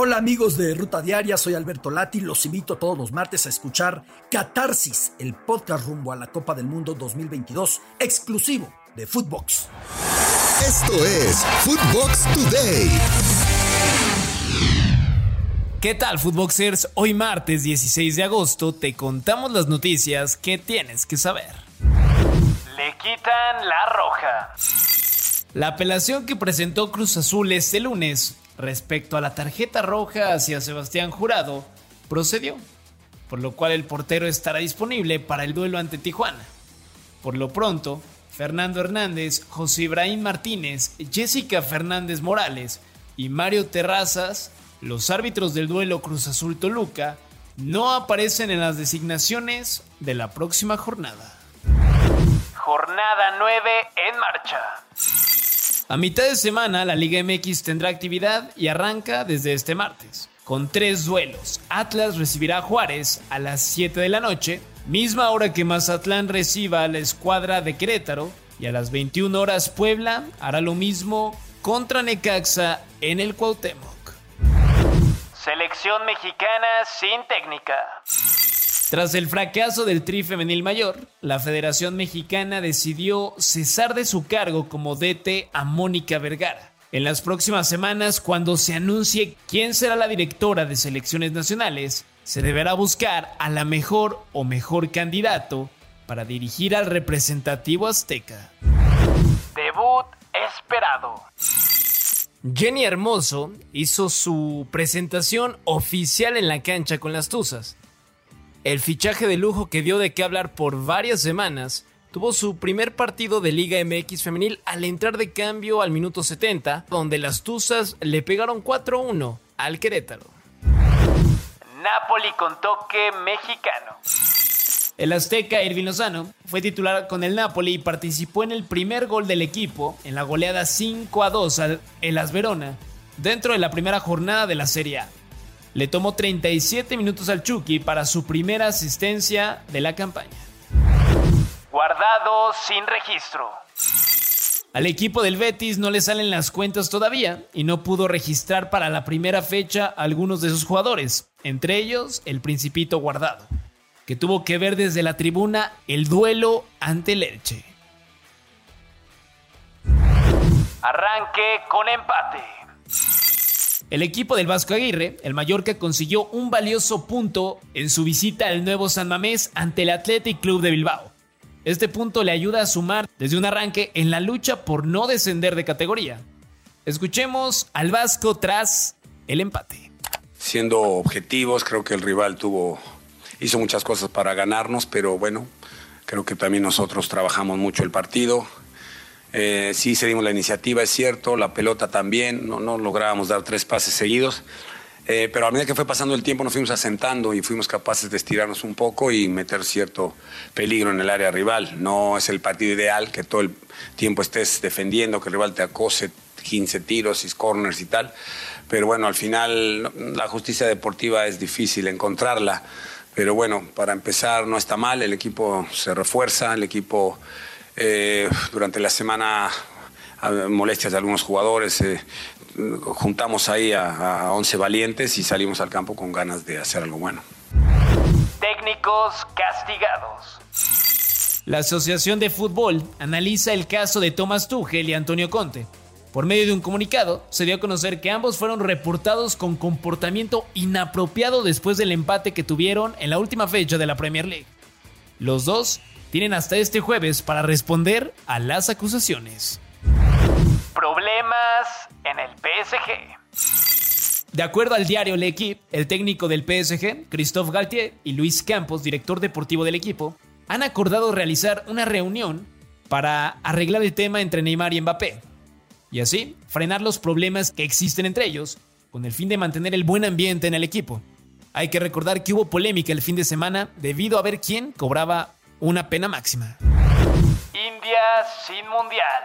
Hola amigos de Ruta Diaria, soy Alberto Lati, los invito todos los martes a escuchar Catarsis, el podcast rumbo a la Copa del Mundo 2022, exclusivo de Footbox. Esto es Footbox Today. ¿Qué tal, Footboxers? Hoy martes 16 de agosto te contamos las noticias que tienes que saber. Le quitan la roja. La apelación que presentó Cruz Azul este lunes respecto a la tarjeta roja hacia Sebastián Jurado procedió, por lo cual el portero estará disponible para el duelo ante Tijuana. Por lo pronto, Fernando Hernández, José Ibrahim Martínez, Jessica Fernández Morales y Mario Terrazas, los árbitros del duelo Cruz Azul Toluca, no aparecen en las designaciones de la próxima jornada. Jornada 9 en marcha. A mitad de semana, la Liga MX tendrá actividad y arranca desde este martes. Con tres duelos, Atlas recibirá a Juárez a las 7 de la noche, misma hora que Mazatlán reciba a la escuadra de Querétaro, y a las 21 horas Puebla hará lo mismo contra Necaxa en el Cuauhtémoc. Selección mexicana sin técnica. Tras el fracaso del Tri Femenil Mayor, la Federación Mexicana decidió cesar de su cargo como DT a Mónica Vergara. En las próximas semanas, cuando se anuncie quién será la directora de selecciones nacionales, se deberá buscar a la mejor o mejor candidato para dirigir al representativo azteca. Debut esperado. Jenny Hermoso hizo su presentación oficial en la cancha con las Tuzas. El fichaje de lujo que dio de qué hablar por varias semanas tuvo su primer partido de Liga MX femenil al entrar de cambio al minuto 70, donde las Tuzas le pegaron 4-1 al Querétaro. Napoli con toque mexicano. El azteca Irving Lozano fue titular con el Napoli y participó en el primer gol del equipo en la goleada 5 a 2 al Elas Verona dentro de la primera jornada de la Serie A. Le tomó 37 minutos al Chucky para su primera asistencia de la campaña. Guardado sin registro. Al equipo del Betis no le salen las cuentas todavía y no pudo registrar para la primera fecha algunos de sus jugadores, entre ellos el Principito Guardado, que tuvo que ver desde la tribuna el duelo ante el Elche. Arranque con empate. El equipo del Vasco Aguirre, el Mallorca, consiguió un valioso punto en su visita al nuevo San Mamés ante el Athletic Club de Bilbao. Este punto le ayuda a sumar desde un arranque en la lucha por no descender de categoría. Escuchemos al Vasco tras el empate. Siendo objetivos, creo que el rival tuvo hizo muchas cosas para ganarnos, pero bueno, creo que también nosotros trabajamos mucho el partido. Eh, sí cedimos la iniciativa, es cierto, la pelota también, no, no lográbamos dar tres pases seguidos, eh, pero a medida que fue pasando el tiempo nos fuimos asentando y fuimos capaces de estirarnos un poco y meter cierto peligro en el área rival. No es el partido ideal que todo el tiempo estés defendiendo, que el rival te acose 15 tiros y corners y tal, pero bueno, al final la justicia deportiva es difícil encontrarla. Pero bueno, para empezar no está mal, el equipo se refuerza, el equipo eh, durante la semana molestias de algunos jugadores, eh, juntamos ahí a, a 11 valientes y salimos al campo con ganas de hacer algo bueno. Técnicos castigados. La Asociación de Fútbol analiza el caso de Tomás Tuchel y Antonio Conte. Por medio de un comunicado, se dio a conocer que ambos fueron reportados con comportamiento inapropiado después del empate que tuvieron en la última fecha de la Premier League. Los dos tienen hasta este jueves para responder a las acusaciones. Problemas en el PSG. De acuerdo al diario L'Equipe, el técnico del PSG, Christophe Galtier, y Luis Campos, director deportivo del equipo, han acordado realizar una reunión para arreglar el tema entre Neymar y Mbappé, y así frenar los problemas que existen entre ellos, con el fin de mantener el buen ambiente en el equipo. Hay que recordar que hubo polémica el fin de semana debido a ver quién cobraba una pena máxima. India sin mundial.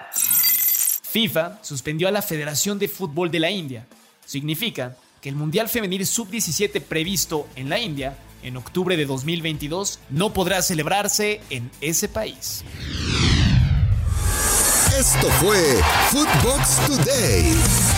FIFA suspendió a la Federación de Fútbol de la India. Significa que el Mundial Femenil Sub-17 previsto en la India en octubre de 2022 no podrá celebrarse en ese país. Esto fue Footbox Today.